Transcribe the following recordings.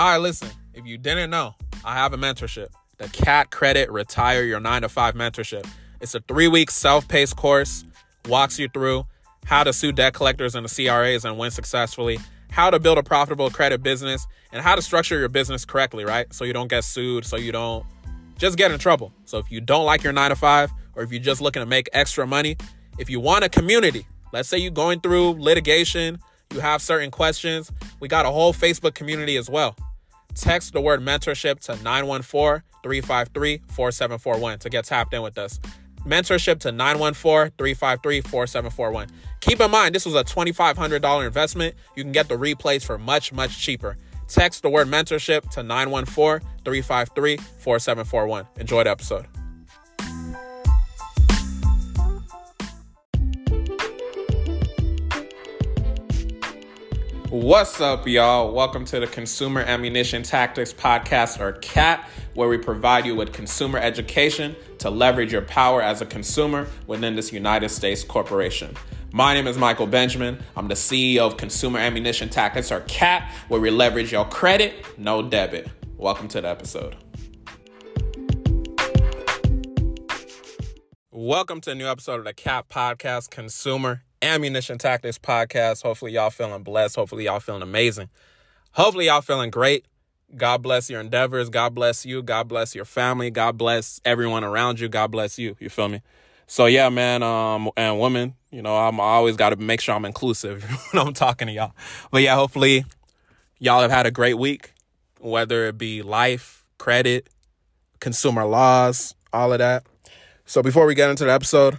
All right, listen, if you didn't know, I have a mentorship, the Cat Credit Retire Your 9 to 5 mentorship. It's a three week self paced course, walks you through how to sue debt collectors and the CRAs and win successfully, how to build a profitable credit business, and how to structure your business correctly, right? So you don't get sued, so you don't just get in trouble. So if you don't like your 9 to 5, or if you're just looking to make extra money, if you want a community, let's say you're going through litigation, you have certain questions, we got a whole Facebook community as well. Text the word mentorship to 914 353 4741 to get tapped in with us. Mentorship to 914 353 4741. Keep in mind, this was a $2,500 investment. You can get the replays for much, much cheaper. Text the word mentorship to 914 353 4741. Enjoy the episode. What's up, y'all? Welcome to the Consumer Ammunition Tactics Podcast, or CAT, where we provide you with consumer education to leverage your power as a consumer within this United States corporation. My name is Michael Benjamin. I'm the CEO of Consumer Ammunition Tactics, or CAT, where we leverage your credit, no debit. Welcome to the episode. Welcome to a new episode of the CAT Podcast Consumer Ammunition Tactics podcast. Hopefully, y'all feeling blessed. Hopefully, y'all feeling amazing. Hopefully, y'all feeling great. God bless your endeavors. God bless you. God bless your family. God bless everyone around you. God bless you. You feel me? So yeah, man, um, and women, you know, I'm I always got to make sure I'm inclusive when I'm talking to y'all. But yeah, hopefully, y'all have had a great week, whether it be life, credit, consumer laws, all of that. So before we get into the episode,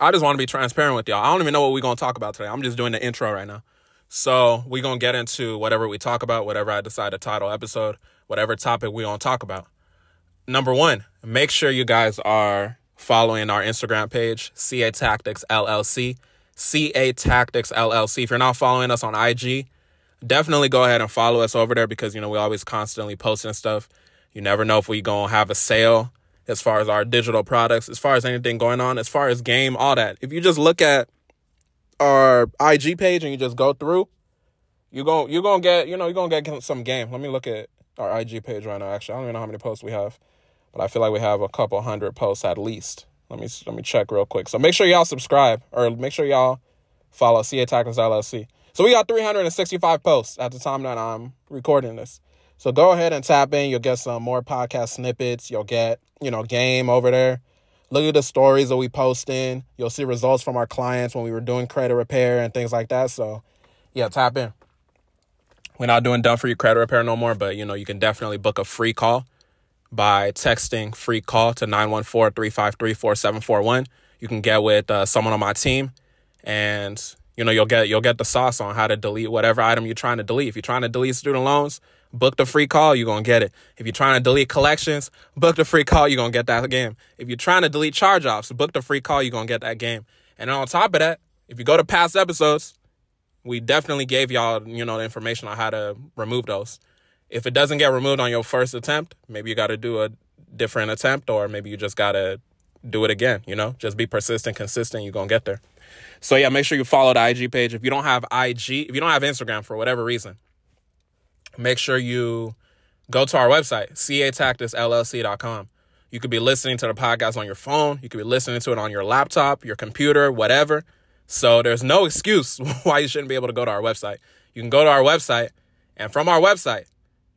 I just want to be transparent with y'all. I don't even know what we're going to talk about today. I'm just doing the intro right now. So we're going to get into whatever we talk about, whatever I decide to title episode, whatever topic we're going to talk about. Number one, make sure you guys are following our Instagram page, CA Tactics LLC. CA Tactics LLC. If you're not following us on IG, definitely go ahead and follow us over there because, you know, we always constantly posting stuff. You never know if we going to have a sale as far as our digital products, as far as anything going on, as far as game, all that. If you just look at our IG page and you just go through, you're going you're gonna get, you know, you're gonna get some game. Let me look at our IG page right now. Actually, I don't even know how many posts we have, but I feel like we have a couple hundred posts at least. Let me let me check real quick. So make sure y'all subscribe or make sure y'all follow CA Tactics LLC. So we got 365 posts at the time that I'm recording this. So go ahead and tap in. You'll get some more podcast snippets. You'll get, you know, game over there. Look at the stories that we post in. You'll see results from our clients when we were doing credit repair and things like that. So yeah, tap in. We're not doing done for you credit repair no more, but you know, you can definitely book a free call by texting free call to 914-353-4741. You can get with uh, someone on my team and you know, you'll get you'll get the sauce on how to delete whatever item you're trying to delete. If you're trying to delete student loans, book the free call, you're gonna get it. If you're trying to delete collections, book the free call, you're gonna get that game. If you're trying to delete charge offs, book the free call, you're gonna get that game. And on top of that, if you go to past episodes, we definitely gave y'all, you know, the information on how to remove those. If it doesn't get removed on your first attempt, maybe you gotta do a different attempt, or maybe you just gotta do it again, you know? Just be persistent, consistent, you're gonna get there. So yeah, make sure you follow the IG page. If you don't have IG, if you don't have Instagram for whatever reason, make sure you go to our website, catacticsllc.com. You could be listening to the podcast on your phone. You could be listening to it on your laptop, your computer, whatever. So there's no excuse why you shouldn't be able to go to our website. You can go to our website, and from our website,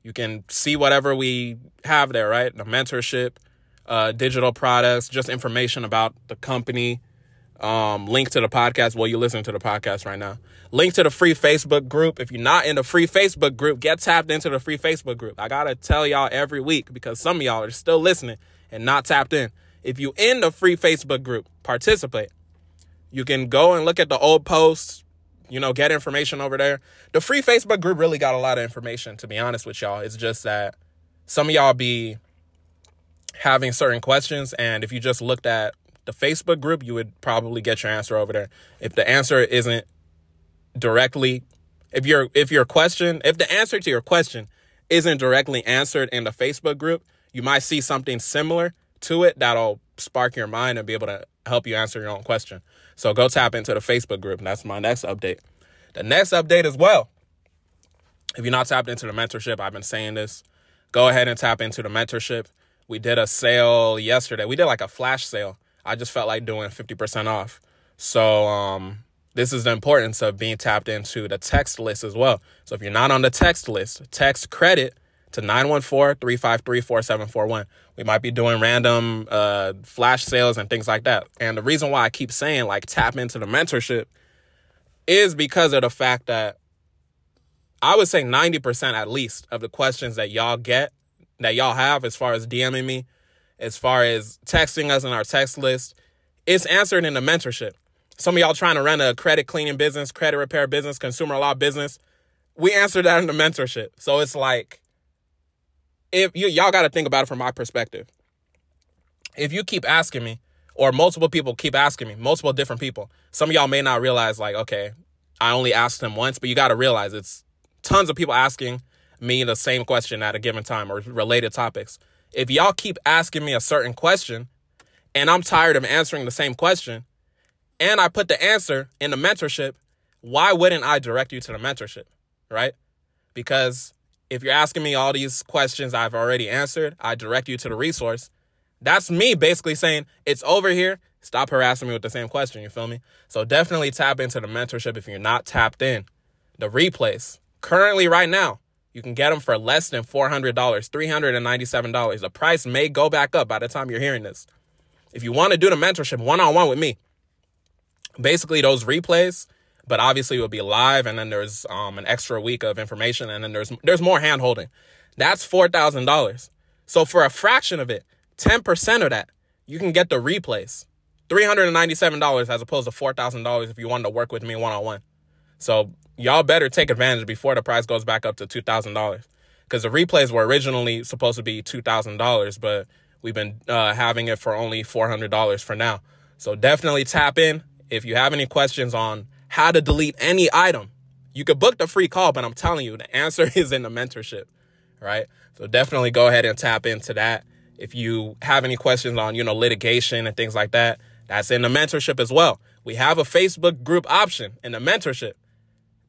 you can see whatever we have there, right? The mentorship, uh, digital products, just information about the company, um, link to the podcast. Well, you're listening to the podcast right now. Link to the free Facebook group. If you're not in the free Facebook group, get tapped into the free Facebook group. I gotta tell y'all every week because some of y'all are still listening and not tapped in. If you in the free Facebook group, participate. You can go and look at the old posts, you know, get information over there. The free Facebook group really got a lot of information, to be honest with y'all. It's just that some of y'all be having certain questions, and if you just looked at the Facebook group, you would probably get your answer over there. If the answer isn't directly, if your if your question, if the answer to your question isn't directly answered in the Facebook group, you might see something similar to it that'll spark your mind and be able to help you answer your own question. So go tap into the Facebook group. That's my next update. The next update as well. If you're not tapped into the mentorship, I've been saying this. Go ahead and tap into the mentorship. We did a sale yesterday. We did like a flash sale. I just felt like doing 50% off. So, um, this is the importance of being tapped into the text list as well. So if you're not on the text list, text credit to 914-353-4741. We might be doing random uh, flash sales and things like that. And the reason why I keep saying like tap into the mentorship is because of the fact that I would say 90% at least of the questions that y'all get, that y'all have as far as DMing me, as far as texting us in our text list, it's answered in the mentorship. Some of y'all trying to run a credit cleaning business, credit repair business, consumer law business. We answer that in the mentorship. So it's like, if you y'all got to think about it from my perspective. If you keep asking me, or multiple people keep asking me, multiple different people, some of y'all may not realize, like, okay, I only asked them once, but you got to realize it's tons of people asking me the same question at a given time or related topics. If y'all keep asking me a certain question and I'm tired of answering the same question, and I put the answer in the mentorship, why wouldn't I direct you to the mentorship? Right? Because if you're asking me all these questions I've already answered, I direct you to the resource. That's me basically saying it's over here. Stop harassing me with the same question. You feel me? So definitely tap into the mentorship if you're not tapped in. The replays, currently, right now, you can get them for less than $400, $397. The price may go back up by the time you're hearing this. If you want to do the mentorship one on one with me, basically those replays, but obviously it will be live and then there's um, an extra week of information and then there's there's more hand holding. That's four thousand dollars. So for a fraction of it, 10% of that, you can get the replays. $397 as opposed to $4,000 if you wanted to work with me one on one. So y'all better take advantage before the price goes back up to $2,000. Because the replays were originally supposed to be $2,000, but we've been uh, having it for only $400 for now. So definitely tap in. If you have any questions on how to delete any item, you could book the free call, but I'm telling you, the answer is in the mentorship, right? So definitely go ahead and tap into that. If you have any questions on, you know, litigation and things like that, that's in the mentorship as well. We have a Facebook group option in the mentorship.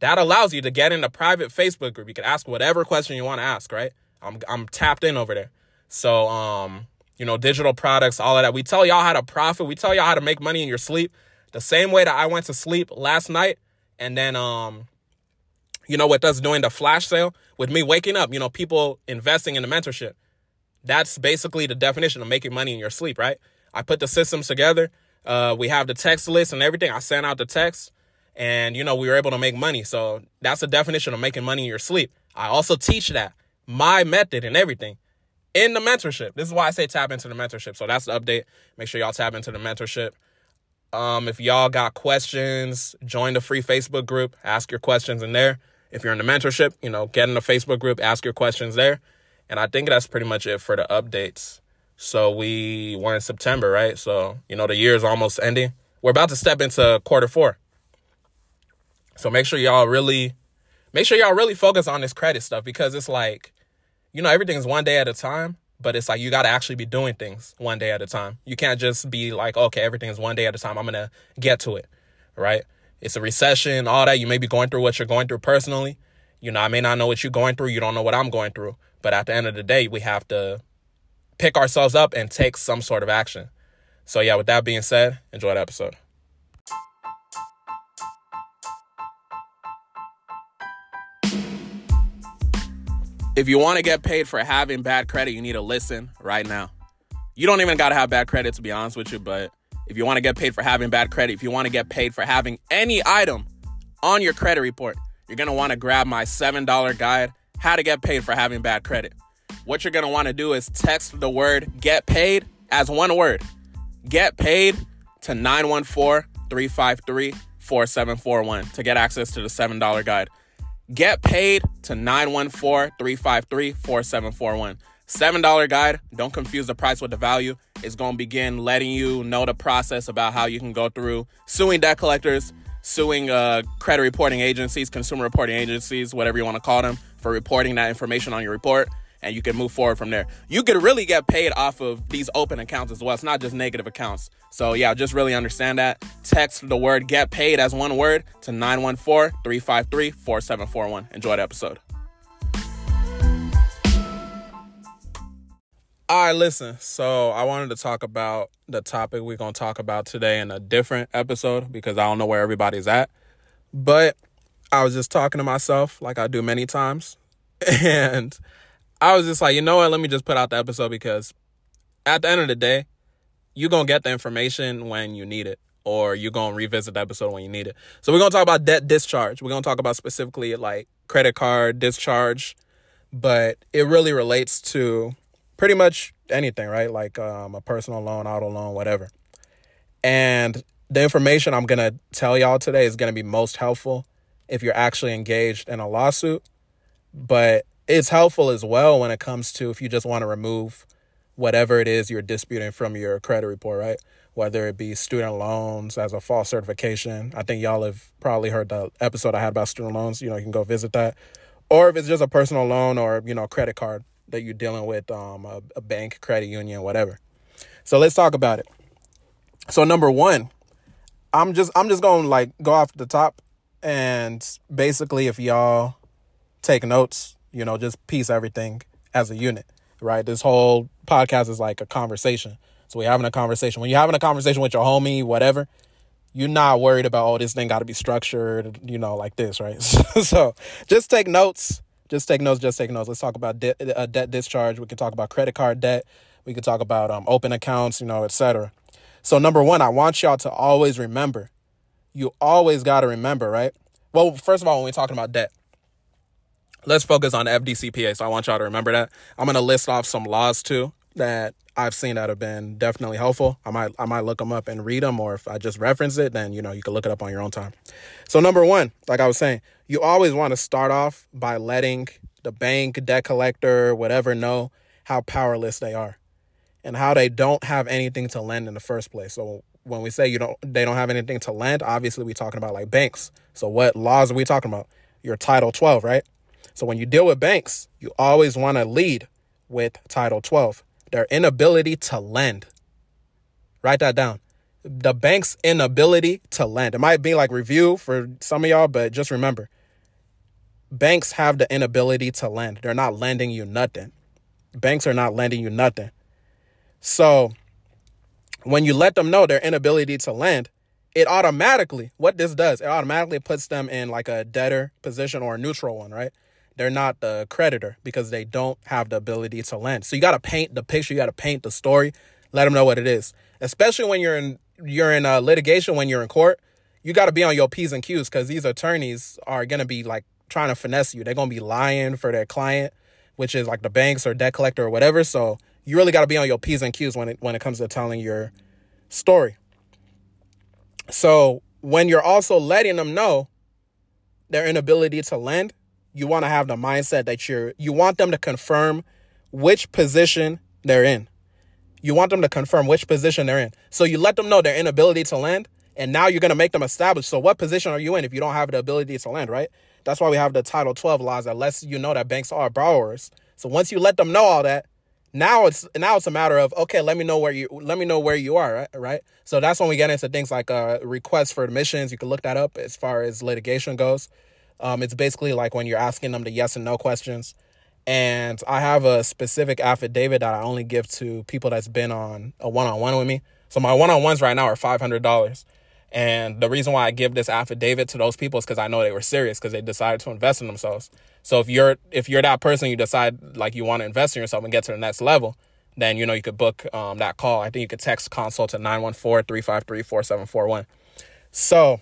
That allows you to get in a private Facebook group. You can ask whatever question you want to ask, right? I'm I'm tapped in over there. So um, you know, digital products, all of that. We tell y'all how to profit. We tell y'all how to make money in your sleep. The same way that I went to sleep last night and then um you know with us doing the flash sale, with me waking up, you know, people investing in the mentorship. That's basically the definition of making money in your sleep, right? I put the systems together. Uh, we have the text list and everything. I sent out the text and, you know, we were able to make money. So that's the definition of making money in your sleep. I also teach that, my method and everything in the mentorship. This is why I say tap into the mentorship. So that's the update. Make sure y'all tap into the mentorship. Um, if y'all got questions, join the free Facebook group, ask your questions in there. If you're in the mentorship, you know, get in the Facebook group, ask your questions there. And I think that's pretty much it for the updates. So we were in September, right? So, you know, the year is almost ending. We're about to step into quarter four. So make sure y'all really make sure y'all really focus on this credit stuff because it's like, you know, everything's one day at a time, but it's like you got to actually be doing things one day at a time. You can't just be like, okay, everything is one day at a time. I'm going to get to it, right? It's a recession, all that. You may be going through what you're going through personally. You know, I may not know what you're going through. You don't know what I'm going through. But at the end of the day, we have to pick ourselves up and take some sort of action. So, yeah, with that being said, enjoy the episode. If you want to get paid for having bad credit, you need to listen right now. You don't even got to have bad credit, to be honest with you, but if you want to get paid for having bad credit, if you want to get paid for having any item on your credit report, you're going to want to grab my $7 guide, How to Get Paid for Having Bad Credit. What you're going to want to do is text the word get paid as one word. Get paid to 914 353 4741 to get access to the $7 guide. Get paid to 914 353 4741. $7 guide. Don't confuse the price with the value. It's going to begin letting you know the process about how you can go through suing debt collectors, suing uh, credit reporting agencies, consumer reporting agencies, whatever you want to call them, for reporting that information on your report and you can move forward from there. You could really get paid off of these open accounts as well. It's not just negative accounts. So yeah, just really understand that. Text the word get paid as one word to 914-353-4741. Enjoy the episode. All right, listen. So I wanted to talk about the topic we're gonna talk about today in a different episode because I don't know where everybody's at. But I was just talking to myself like I do many times. And I was just like, you know what? Let me just put out the episode because at the end of the day, you're gonna get the information when you need it. Or you're gonna revisit the episode when you need it. So we're gonna talk about debt discharge. We're gonna talk about specifically like credit card discharge, but it really relates to pretty much anything, right? Like um, a personal loan, auto loan, whatever. And the information I'm going to tell y'all today is going to be most helpful if you're actually engaged in a lawsuit, but it's helpful as well when it comes to if you just want to remove whatever it is you're disputing from your credit report, right? Whether it be student loans as a false certification. I think y'all have probably heard the episode I had about student loans. You know, you can go visit that. Or if it's just a personal loan or, you know, credit card that you're dealing with, um, a, a bank, credit union, whatever. So let's talk about it. So number one, I'm just I'm just gonna like go off the top and basically if y'all take notes, you know, just piece everything as a unit, right? This whole podcast is like a conversation. So we're having a conversation. When you're having a conversation with your homie, whatever, you're not worried about oh this thing got to be structured, you know, like this, right? so just take notes just take notes. Just take notes. Let's talk about debt, uh, debt discharge. We can talk about credit card debt. We can talk about um, open accounts, you know, etc. So number one, I want y'all to always remember. You always got to remember, right? Well, first of all, when we're talking about debt, let's focus on FDCPA. So I want y'all to remember that. I'm gonna list off some laws too that I've seen that have been definitely helpful. I might I might look them up and read them, or if I just reference it, then you know you can look it up on your own time. So number one, like I was saying, you always want to start off by letting the bank, debt collector, whatever know how powerless they are and how they don't have anything to lend in the first place. So when we say you don't they don't have anything to lend, obviously we're talking about like banks. So what laws are we talking about? Your Title 12, right? So when you deal with banks, you always want to lead with Title 12. Their inability to lend. Write that down the bank's inability to lend. It might be like review for some of y'all, but just remember banks have the inability to lend. They're not lending you nothing. Banks are not lending you nothing. So when you let them know their inability to lend, it automatically, what this does, it automatically puts them in like a debtor position or a neutral one, right? They're not the creditor because they don't have the ability to lend. So you got to paint the picture, you got to paint the story, let them know what it is. Especially when you're in you're in a litigation, when you're in court, you got to be on your P's and Q's because these attorneys are to be like trying to finesse you. They're to be lying for their client, which is like the banks or debt collector or whatever. So you really got to be on your P's and Q's when it, when it comes to telling your story. So when you're also letting them know their inability to lend, you want to have the mindset that you're, you want them to confirm which position they're in. You want them to confirm which position they're in. So you let them know their inability to land, and now you're going to make them establish. So what position are you in if you don't have the ability to land, right? That's why we have the Title 12 laws that lets you know that banks are borrowers. So once you let them know all that, now it's now it's a matter of okay, let me know where you let me know where you are, right? Right. So that's when we get into things like uh, requests for admissions. You can look that up as far as litigation goes. Um, it's basically like when you're asking them the yes and no questions. And I have a specific affidavit that I only give to people that's been on a one on one with me. So my one on ones right now are five hundred dollars. And the reason why I give this affidavit to those people is because I know they were serious because they decided to invest in themselves. So if you're if you're that person, you decide like you want to invest in yourself and get to the next level, then you know you could book um, that call. I think you could text consult to 914-353-4741. So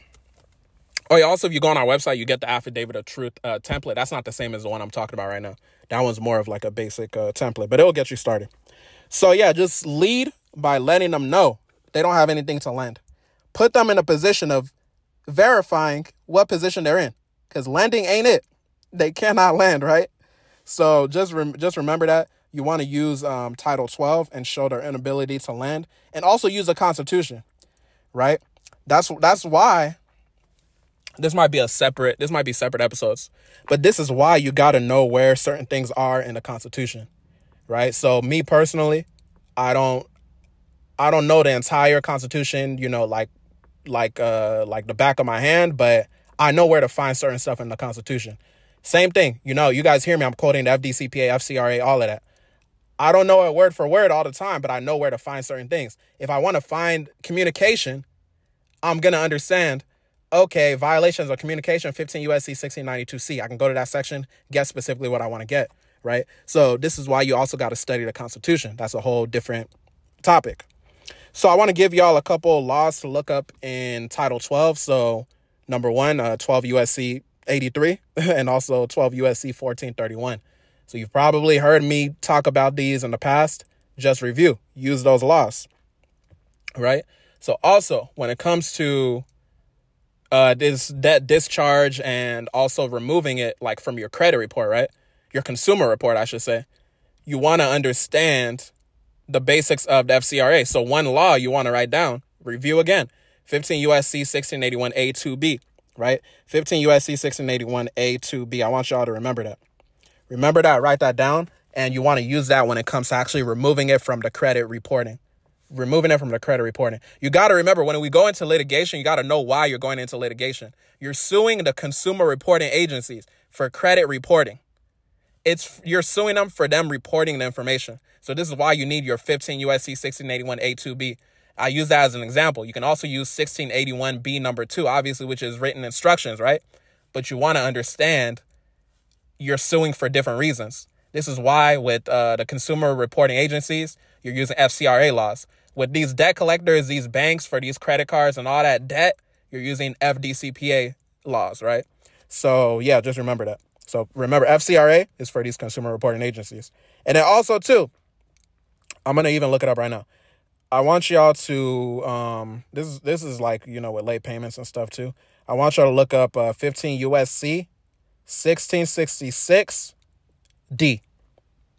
Oh yeah, also if you go on our website, you get the affidavit of truth uh, template. That's not the same as the one I'm talking about right now. That one's more of like a basic uh, template, but it'll get you started. So yeah, just lead by letting them know they don't have anything to lend. Put them in a position of verifying what position they're in, because lending ain't it. They cannot lend, right? So just rem- just remember that you want to use um, Title 12 and show their inability to lend, and also use the Constitution, right? That's that's why this might be a separate this might be separate episodes but this is why you got to know where certain things are in the constitution right? So me personally i don't i don't know the entire constitution you know like like uh like the back of my hand but i know where to find certain stuff in the constitution. Same thing you know you guys hear me i'm quoting the fdcpa fcra all of that. I don't know it word for word all the time, but I know where to find certain things. If I want to find communication, I'm to understand okay, violations of communication 15 USC 1692C. I can go to that section, get specifically what I want to get, right? So this is why you also got to study the Constitution. That's a whole different topic. So I want to give y'all a couple laws to look up in Title 12. So number one, uh, 12 USC 83, and also 12 USC 1431. So you've probably heard me talk about these in the past. Just review, use those laws, right? So also when it comes to uh, this debt discharge and also removing it like from your credit report, right? Your consumer report, I should say. You want to understand the basics of the FCRA. So one law you want to write down, review again. 15 USC 1681 A2B, right? 15 USC 1681 A2B. I want y'all to remember that. Remember that, write that down, and you want to use that when it comes to actually removing it from the credit reporting. Removing it from the credit reporting. You got to remember when we go into litigation, you got to know why you're going into litigation. You're suing the consumer reporting agencies for credit reporting. It's you're suing them for them reporting the information. So this is why you need your 15 USC 1681 A2B. I use that as an example. You can also use 1681B number 2, obviously which is written instructions, right? But you want to understand you're suing for different reasons. This is why with uh, the consumer reporting agencies, you're using FCRA laws. With these debt collectors, these banks for these credit cards and all that debt, you're using FDCPA laws, right? So yeah, just remember that. So remember FCRA is for these consumer reporting agencies. And then also too, I'm gonna even look it up right now. I want y'all to um this is this is like, you know, with late payments and stuff too. I want y'all to look up uh 15 USC 1666 D,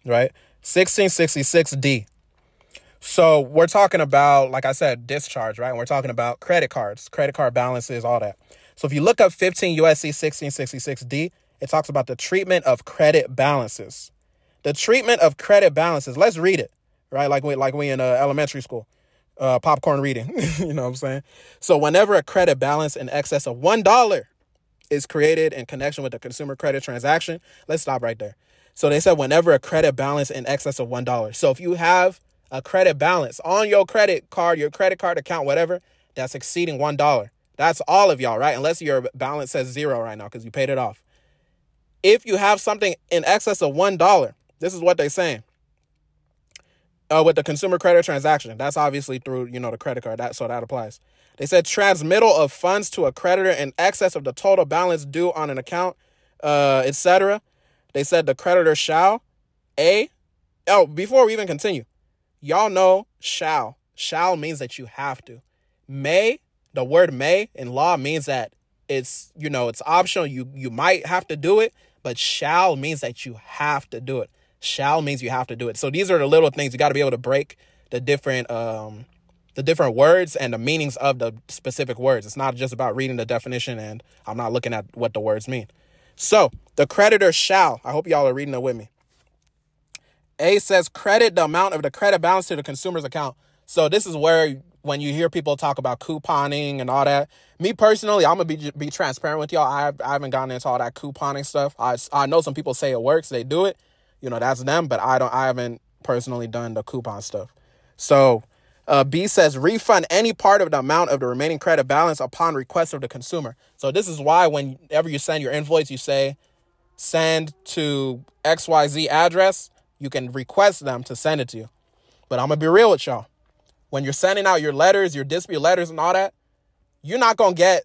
right? 1666 D. So we're talking about, like I said, discharge, right? And we're talking about credit cards, credit card balances, all that. So if you look up 15 USC 1666 D, it talks about the treatment of credit balances. The treatment of credit balances. Let's read it, right? Like we like we in uh, elementary school, uh, popcorn reading. you know what I'm saying? So whenever a credit balance in excess of one dollar is created in connection with a consumer credit transaction. Let's stop right there. So they said whenever a credit balance in excess of $1. So if you have a credit balance on your credit card, your credit card account, whatever, that's exceeding $1. That's all of y'all, right? Unless your balance says zero right now because you paid it off. If you have something in excess of $1, this is what they're saying. Uh, with the consumer credit transaction, that's obviously through, you know, the credit card. That so that applies. They said transmittal of funds to a creditor in excess of the total balance due on an account, uh, etc. They said the creditor shall a. Oh, before we even continue, y'all know shall. Shall means that you have to. May, the word may in law means that it's you know it's optional. You you might have to do it, but shall means that you have to do it. Shall means you have to do it. So these are the little things you got to be able to break the different um the different words and the meanings of the specific words. It's not just about reading the definition and I'm not looking at what the words mean. So the creditor shall, I hope y'all are reading it with me. A says credit the amount of the credit balance to the consumer's account. So this is where when you hear people talk about couponing and all that, me personally, I'm gonna be be transparent with y'all. I, I haven't gotten into all that couponing stuff. I I know some people say it works, they do it, you know that's them, but I don't. I haven't personally done the coupon stuff. So uh, B says refund any part of the amount of the remaining credit balance upon request of the consumer. So this is why whenever you send your invoice, you say send to XYZ address. You can request them to send it to you. But I'm gonna be real with y'all. When you're sending out your letters, your dispute letters and all that, you're not gonna get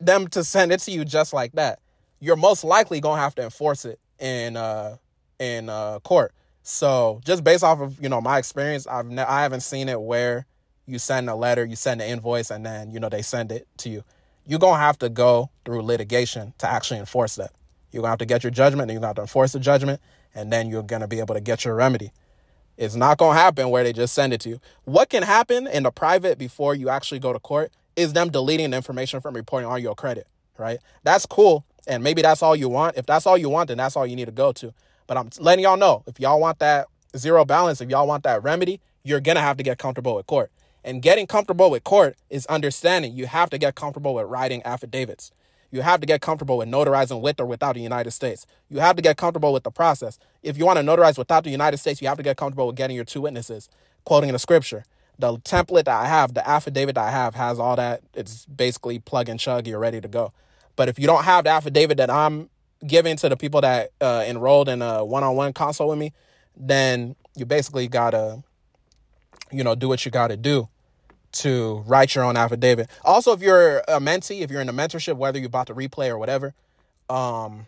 them to send it to you just like that. You're most likely gonna have to enforce it in uh in uh court. So just based off of you know my experience, I've ne- I haven't seen it where you send a letter, you send an invoice, and then you know they send it to you. You're gonna have to go through litigation to actually enforce that. You're gonna have to get your judgment, and you're gonna have to enforce the judgment, and then you're gonna be able to get your remedy. It's not gonna happen where they just send it to you. What can happen in the private before you actually go to court is them deleting the information from reporting on your credit, right? That's cool. And maybe that's all you want. If that's all you want, then that's all you need to go to. But I'm letting y'all know if y'all want that zero balance, if y'all want that remedy, you're going to have to get comfortable with court. And getting comfortable with court is understanding you have to get comfortable with writing affidavits. You have to get comfortable with notarizing with or without the United States. You have to get comfortable with the process. If you want to notarize without the United States, you have to get comfortable with getting your two witnesses, quoting the scripture. The template that I have, the affidavit that I have, has all that. It's basically plug and chug. You're ready to go. But if you don't have the affidavit that I'm giving to the people that uh, enrolled in a one-on-one consult with me, then you basically gotta, you know, do what you gotta do to write your own affidavit. Also, if you're a mentee, if you're in a mentorship, whether you're about to replay or whatever, um,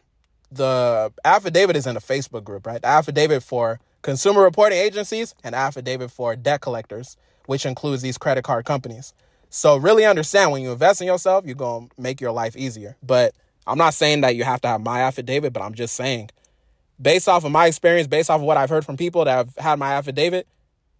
the affidavit is in a Facebook group, right? The affidavit for consumer reporting agencies and affidavit for debt collectors, which includes these credit card companies. So really understand when you invest in yourself, you're going to make your life easier. But I'm not saying that you have to have my affidavit, but I'm just saying based off of my experience, based off of what I've heard from people that have had my affidavit,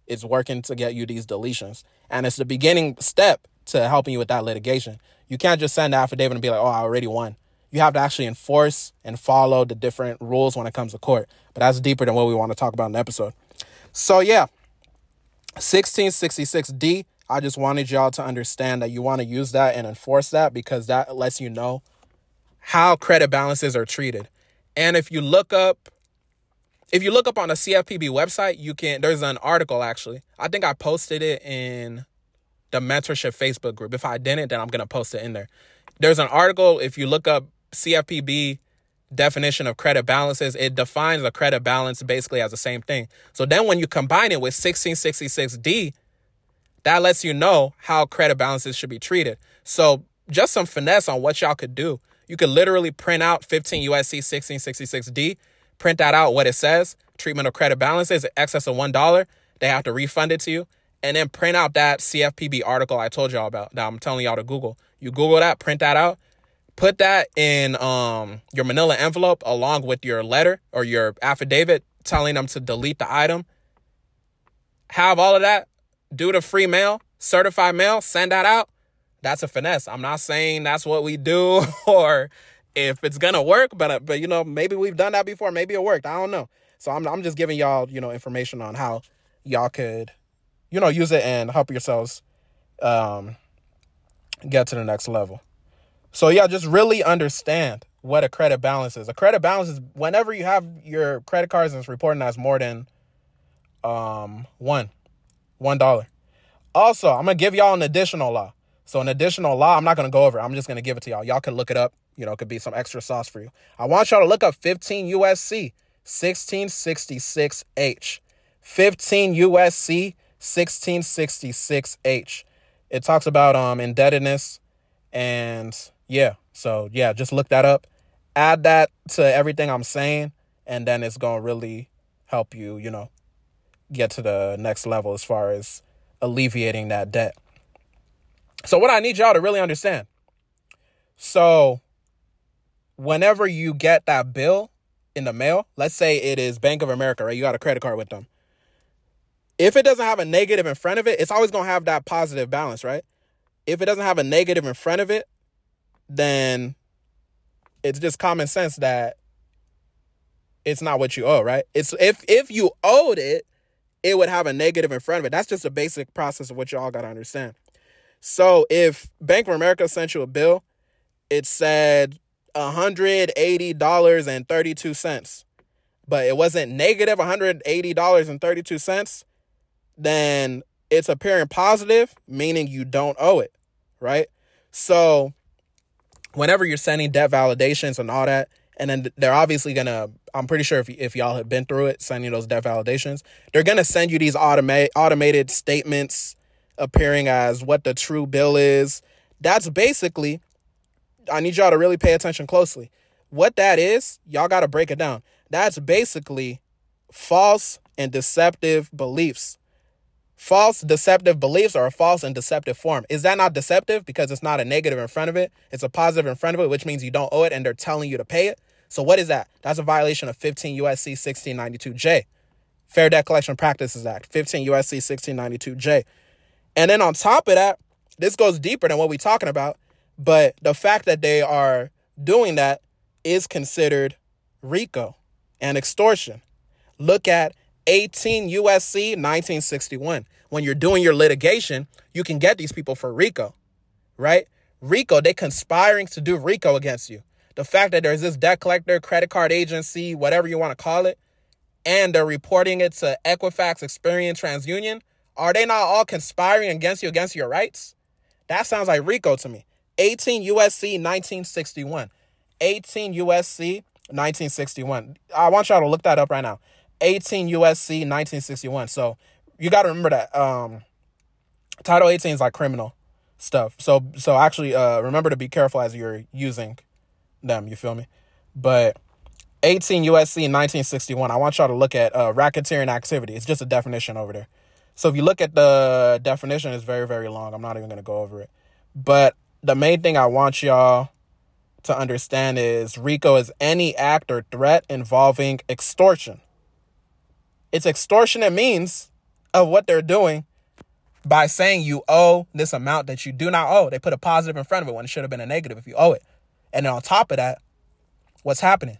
it's working to get you these deletions. And it's the beginning step to helping you with that litigation. You can't just send the affidavit and be like, oh, I already won. You have to actually enforce and follow the different rules when it comes to court. But that's deeper than what we want to talk about in the episode. So, yeah, 1666D, I just wanted y'all to understand that you want to use that and enforce that because that lets you know how credit balances are treated. And if you look up if you look up on the CFPB website, you can there's an article actually. I think I posted it in the mentorship Facebook group. If I didn't, then I'm gonna post it in there. There's an article, if you look up CFPB definition of credit balances, it defines a credit balance basically as the same thing. So then when you combine it with 1666D, that lets you know how credit balances should be treated. So just some finesse on what y'all could do. You could literally print out 15 USC 1666D print that out, what it says, treatment of credit balances, excess of $1, they have to refund it to you. And then print out that CFPB article I told y'all about that I'm telling y'all to Google. You Google that, print that out, put that in um, your manila envelope along with your letter or your affidavit telling them to delete the item. Have all of that, do the free mail, certified mail, send that out. That's a finesse. I'm not saying that's what we do or if it's gonna work, but uh, but you know maybe we've done that before, maybe it worked. I don't know. So I'm I'm just giving y'all you know information on how y'all could you know use it and help yourselves um get to the next level. So yeah, just really understand what a credit balance is. A credit balance is whenever you have your credit cards and it's reporting as more than um one one dollar. Also, I'm gonna give y'all an additional law. So an additional law, I'm not gonna go over. I'm just gonna give it to y'all. Y'all can look it up. You know, it could be some extra sauce for you. I want y'all to look up 15 USC 1666H. 15 USC 1666H. It talks about um indebtedness and yeah. So yeah, just look that up. Add that to everything I'm saying and then it's going to really help you, you know, get to the next level as far as alleviating that debt. So, what I need y'all to really understand so, whenever you get that bill in the mail, let's say it is Bank of America, right? You got a credit card with them. If it doesn't have a negative in front of it, it's always going to have that positive balance, right? If it doesn't have a negative in front of it, then it's just common sense that it's not what you owe, right? It's if if you owed it, it would have a negative in front of it. That's just a basic process of what y'all got to understand. So if Bank of America sent you a bill, it said $180.32, but it wasn't negative $180.32, then it's appearing positive, meaning you don't owe it, right? So whenever you're sending debt validations and all that, and then they're obviously gonna i'm pretty sure if, if y'all have been through it sending those debt validations they're gonna send you these automated automated statements appearing as what the true bill is. That's basically, I need y'all to really pay attention closely. What that is, y'all got to break it down. That's basically false and deceptive beliefs. False deceptive beliefs are a false and deceptive form. Is that not deceptive? Because it's not a negative in front of it, it's a positive in front of it, which means you don't owe it and they're telling you to pay it. So, what is that? That's a violation of 15 USC 1692J. Fair Debt Collection Practices Act, 15 USC 1692J. And then on top of that, this goes deeper than what we're talking about, but the fact that they are doing that is considered RICO and extortion. Look at 18 USC 1961. When you're doing your litigation, you can get these people for RICO, right? RICO, they conspiring to do RICO against you. The fact that there's this debt collector, credit card agency, whatever you want to call it, and they're reporting it to Equifax, Experian, TransUnion, are they not all conspiring against you, against your rights? That sounds like RICO to me. 18 USC 1961. 18 USC 1961. I want y'all to look that up right now. 18 USC 1961. So you got to remember that um, Title 18 is like criminal stuff. So so actually uh, remember to be careful as you're using them. You feel me? But 18 USC 1961. I want y'all to look at uh, racketeering activity. It's just a definition over there. So if you look at the definition, it's very, very long. I'm not even to go over it. But the main thing I want y'all to understand is RICO is any act or threat involving extortion. It's extortionate means of what they're doing by saying you owe this amount that you do not owe. They put a positive in front of it when it should have been a negative if you owe it. And then on top of that, what's happening?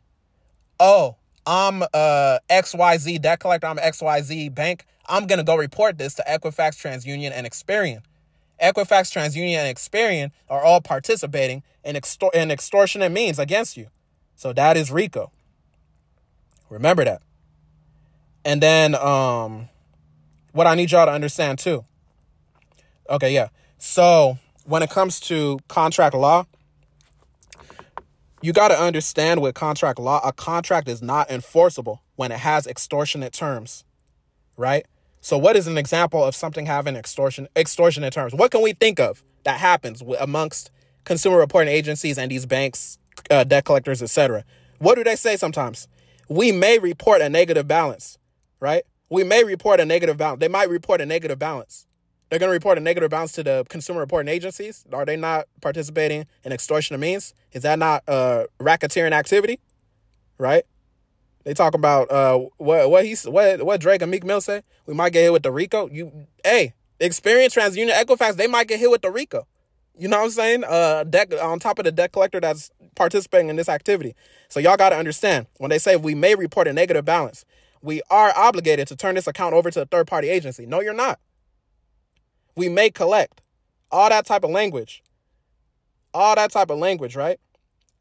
Oh, I'm a XYZ debt collector, I'm XYZ bank. I'm going to go report this to Equifax, TransUnion, and Experian. Equifax, TransUnion, and Experian are all participating in, extor- in extortionate means against you. So that is RICO. Remember that. And then um what I need y'all to understand too. Okay, yeah. So when it comes to contract law, you got to understand with contract law, a contract is not enforceable when it has extortionate terms, right? So, what is an example of something having extortion extortionate terms? What can we think of that happens amongst consumer reporting agencies and these banks, uh, debt collectors, etc.? What do they say sometimes? We may report a negative balance, right? We may report a negative balance. They might report a negative balance. They're going to report a negative balance to the consumer reporting agencies. Are they not participating in extortion means? Is that not uh, racketeering activity? Right? They talk about uh what what he's what what Drake and Meek Mill say. We might get hit with the RICO. You hey, Experian, TransUnion, Equifax, they might get hit with the RICO. You know what I'm saying? Uh, debt on top of the debt collector that's participating in this activity. So y'all got to understand when they say we may report a negative balance, we are obligated to turn this account over to a third party agency. No, you're not. We may collect all that type of language, all that type of language, right?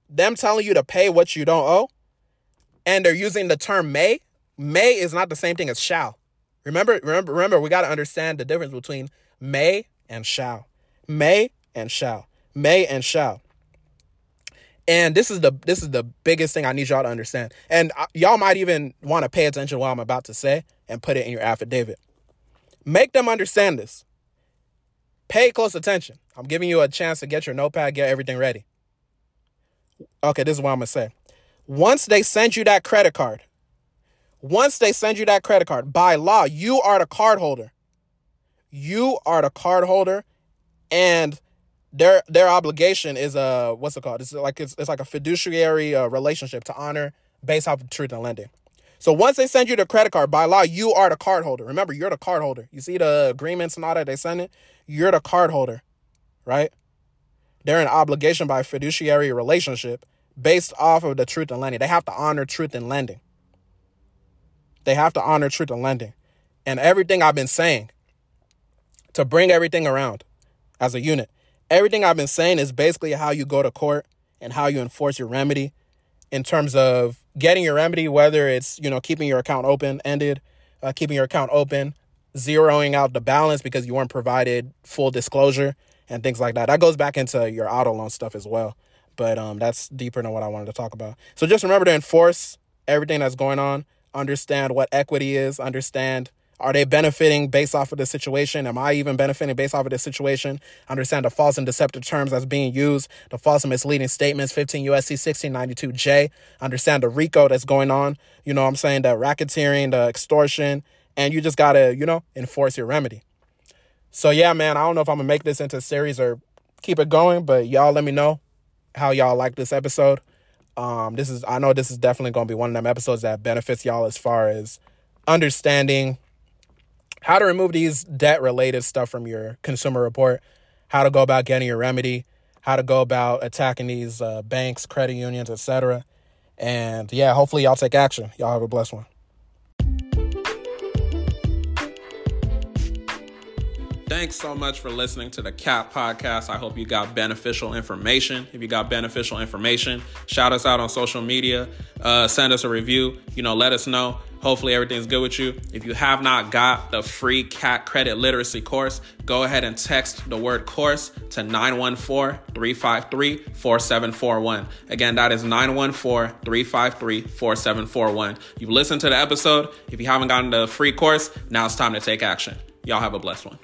Them telling you to pay what you don't owe and they're using the term may, may is not the same thing as shall. Remember, remember, remember, we got to understand the difference between may and shall. May and shall. May and shall. And this is the this is the biggest thing I need y'all to understand. And y'all might even want to pay attention to what I'm about to say and put it in your affidavit. Make them understand this. Pay close attention. I'm giving you a chance to get your notepad, get everything ready. Okay, this is what I'm going to say. Once they send you that credit card, once they send you that credit card, by law, you are the card holder. You are the card holder, and their their obligation is a what's it called? It's like it's, it's like a fiduciary uh, relationship to honor based off of truth and lending. So once they send you the credit card, by law, you are the card holder. Remember, you're the card holder. You see the agreements and all that they send it. You're the card holder, right? They're an obligation by fiduciary relationship based off of the truth in lending. They have to honor truth in lending. They have to honor truth in lending. And everything I've been saying to bring everything around as a unit, everything I've been saying is basically how you go to court and how you enforce your remedy in terms of getting your remedy, whether it's, you know, keeping your account open ended, uh, keeping your account open, zeroing out the balance because you weren't provided full disclosure and things like that. That goes back into your auto loan stuff as well but um, that's deeper than what I wanted to talk about. So just remember to enforce everything that's going on. Understand what equity is. Understand are they benefiting based off of the situation? Am I even benefiting based off of the situation? Understand the false and deceptive terms that's being used, the false and misleading statements, 15 USC 1692J. Understand the RICO that's going on. You know what I'm saying? The racketeering, the extortion, and you just gotta, you know, enforce your remedy. So yeah, man, I don't know if I'm gonna make this into a series or keep it going, but y'all let me know how y'all like this episode. Um, this is I know this is definitely gonna be one of them episodes that benefits y'all as far as understanding how to remove these debt related stuff from your consumer report, how to go about getting your remedy, how to go about attacking these uh, banks, credit unions, etc. And yeah, hopefully y'all take action. Y'all have a blessed one. Thanks so much for listening to the CAT podcast. I hope you got beneficial information. If you got beneficial information, shout us out on social media, uh, send us a review, you know, let us know. Hopefully, everything's good with you. If you have not got the free CAT credit literacy course, go ahead and text the word course to 914 353 4741. Again, that is 914 353 4741. You've listened to the episode. If you haven't gotten the free course, now it's time to take action. Y'all have a blessed one.